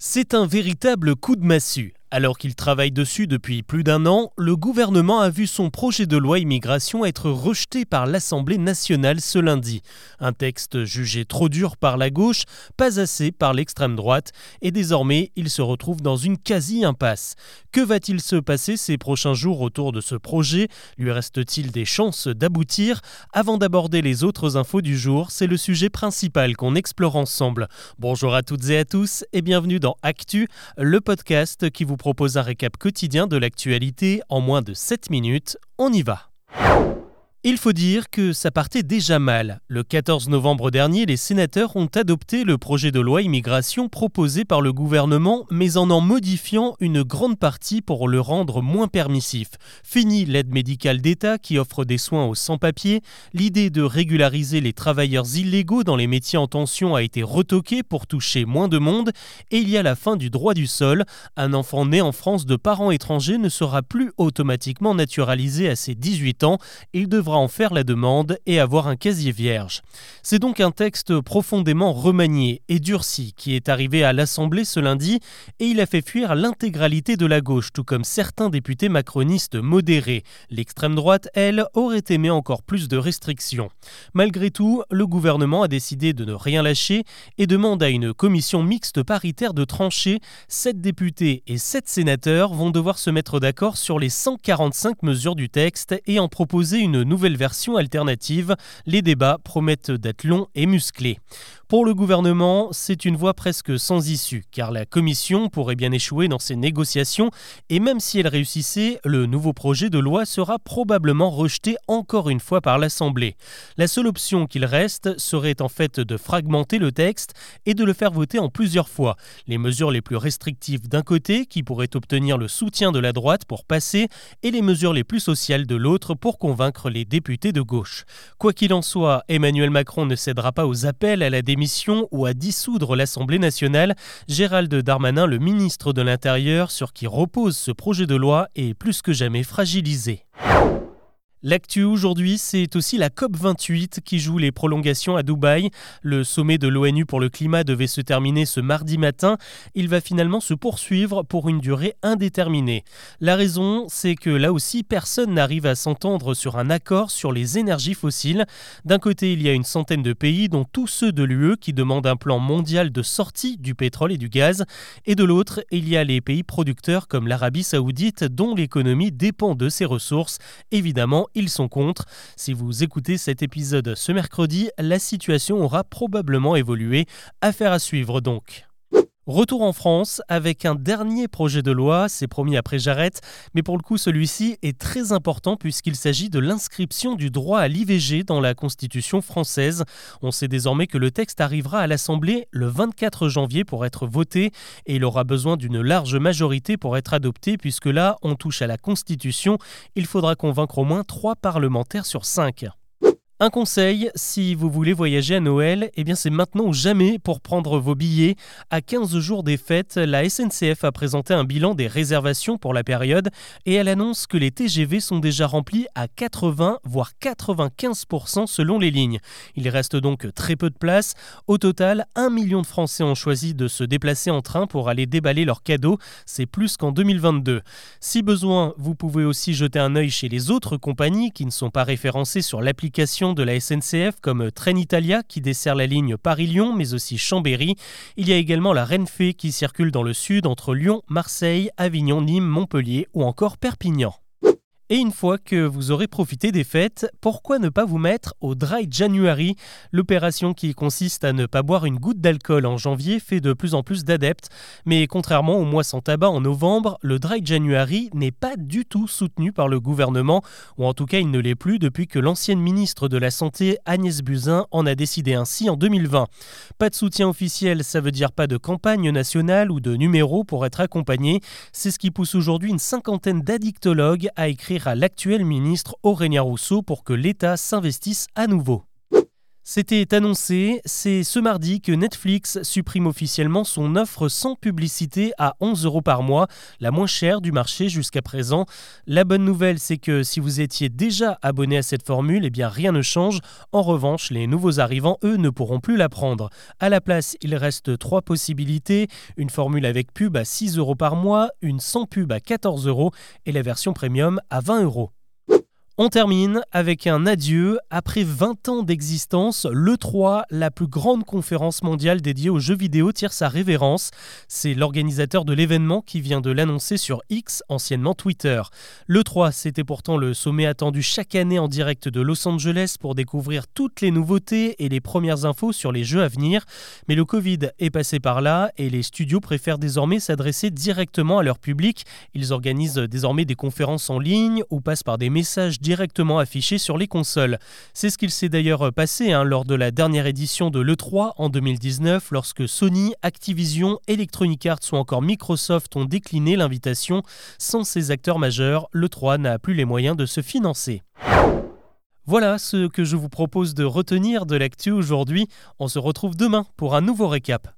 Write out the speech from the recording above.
C'est un véritable coup de massue. Alors qu'il travaille dessus depuis plus d'un an, le gouvernement a vu son projet de loi immigration être rejeté par l'Assemblée nationale ce lundi. Un texte jugé trop dur par la gauche, pas assez par l'extrême droite, et désormais il se retrouve dans une quasi-impasse. Que va-t-il se passer ces prochains jours autour de ce projet? Lui reste-t-il des chances d'aboutir? Avant d'aborder les autres infos du jour, c'est le sujet principal qu'on explore ensemble. Bonjour à toutes et à tous et bienvenue dans Actu, le podcast qui vous propose un récap quotidien de l'actualité en moins de 7 minutes. On y va. Il faut dire que ça partait déjà mal. Le 14 novembre dernier, les sénateurs ont adopté le projet de loi immigration proposé par le gouvernement, mais en en modifiant une grande partie pour le rendre moins permissif. Fini l'aide médicale d'État qui offre des soins aux sans-papiers. L'idée de régulariser les travailleurs illégaux dans les métiers en tension a été retoquée pour toucher moins de monde. Et il y a la fin du droit du sol. Un enfant né en France de parents étrangers ne sera plus automatiquement naturalisé à ses 18 ans. Il devra en faire la demande et avoir un casier vierge. C'est donc un texte profondément remanié et durci qui est arrivé à l'Assemblée ce lundi et il a fait fuir l'intégralité de la gauche, tout comme certains députés macronistes modérés. L'extrême droite, elle, aurait aimé encore plus de restrictions. Malgré tout, le gouvernement a décidé de ne rien lâcher et demande à une commission mixte paritaire de trancher. Sept députés et sept sénateurs vont devoir se mettre d'accord sur les 145 mesures du texte et en proposer une nouvelle version alternative, les débats promettent d'être longs et musclés. Pour le gouvernement, c'est une voie presque sans issue, car la Commission pourrait bien échouer dans ses négociations, et même si elle réussissait, le nouveau projet de loi sera probablement rejeté encore une fois par l'Assemblée. La seule option qu'il reste serait en fait de fragmenter le texte et de le faire voter en plusieurs fois. Les mesures les plus restrictives d'un côté, qui pourraient obtenir le soutien de la droite pour passer, et les mesures les plus sociales de l'autre pour convaincre les députés de gauche. Quoi qu'il en soit, Emmanuel Macron ne cédera pas aux appels à la démission ou à dissoudre l'Assemblée nationale, Gérald Darmanin, le ministre de l'Intérieur, sur qui repose ce projet de loi, est plus que jamais fragilisé. L'actu aujourd'hui, c'est aussi la COP28 qui joue les prolongations à Dubaï. Le sommet de l'ONU pour le climat devait se terminer ce mardi matin. Il va finalement se poursuivre pour une durée indéterminée. La raison, c'est que là aussi, personne n'arrive à s'entendre sur un accord sur les énergies fossiles. D'un côté, il y a une centaine de pays, dont tous ceux de l'UE, qui demandent un plan mondial de sortie du pétrole et du gaz. Et de l'autre, il y a les pays producteurs comme l'Arabie saoudite, dont l'économie dépend de ces ressources. Évidemment, ils sont contre. Si vous écoutez cet épisode ce mercredi, la situation aura probablement évolué. Affaire à suivre donc. Retour en France avec un dernier projet de loi, c'est promis après j'arrête, mais pour le coup celui-ci est très important puisqu'il s'agit de l'inscription du droit à l'IVG dans la Constitution française. On sait désormais que le texte arrivera à l'Assemblée le 24 janvier pour être voté et il aura besoin d'une large majorité pour être adopté puisque là on touche à la Constitution, il faudra convaincre au moins trois parlementaires sur cinq. Un conseil, si vous voulez voyager à Noël, eh bien c'est maintenant ou jamais pour prendre vos billets. À 15 jours des fêtes, la SNCF a présenté un bilan des réservations pour la période et elle annonce que les TGV sont déjà remplis à 80 voire 95% selon les lignes. Il reste donc très peu de place. Au total, un million de Français ont choisi de se déplacer en train pour aller déballer leurs cadeaux. C'est plus qu'en 2022. Si besoin, vous pouvez aussi jeter un œil chez les autres compagnies qui ne sont pas référencées sur l'application de la SNCF comme Trenitalia qui dessert la ligne Paris-Lyon mais aussi Chambéry. Il y a également la Renfe qui circule dans le sud entre Lyon, Marseille, Avignon, Nîmes, Montpellier ou encore Perpignan. Et une fois que vous aurez profité des fêtes, pourquoi ne pas vous mettre au Dry January L'opération qui consiste à ne pas boire une goutte d'alcool en janvier fait de plus en plus d'adeptes. Mais contrairement au mois sans tabac en novembre, le Dry January n'est pas du tout soutenu par le gouvernement, ou en tout cas il ne l'est plus depuis que l'ancienne ministre de la Santé Agnès Buzyn en a décidé ainsi en 2020. Pas de soutien officiel, ça veut dire pas de campagne nationale ou de numéro pour être accompagné. C'est ce qui pousse aujourd'hui une cinquantaine d'addictologues à écrire à l'actuel ministre Aurélien Rousseau pour que l'État s'investisse à nouveau. C'était annoncé, c'est ce mardi que Netflix supprime officiellement son offre sans publicité à 11 euros par mois, la moins chère du marché jusqu'à présent. La bonne nouvelle, c'est que si vous étiez déjà abonné à cette formule, eh bien rien ne change. En revanche, les nouveaux arrivants, eux, ne pourront plus la prendre. À la place, il reste trois possibilités une formule avec pub à 6 euros par mois, une sans pub à 14 euros et la version premium à 20 euros. On termine avec un adieu. Après 20 ans d'existence, l'E3, la plus grande conférence mondiale dédiée aux jeux vidéo, tire sa révérence. C'est l'organisateur de l'événement qui vient de l'annoncer sur X, anciennement Twitter. L'E3, c'était pourtant le sommet attendu chaque année en direct de Los Angeles pour découvrir toutes les nouveautés et les premières infos sur les jeux à venir. Mais le Covid est passé par là et les studios préfèrent désormais s'adresser directement à leur public. Ils organisent désormais des conférences en ligne ou passent par des messages directement affiché sur les consoles. C'est ce qu'il s'est d'ailleurs passé hein, lors de la dernière édition de l'E3 en 2019, lorsque Sony, Activision, Electronic Arts ou encore Microsoft ont décliné l'invitation. Sans ces acteurs majeurs, l'E3 n'a plus les moyens de se financer. Voilà ce que je vous propose de retenir de l'actu aujourd'hui. On se retrouve demain pour un nouveau récap.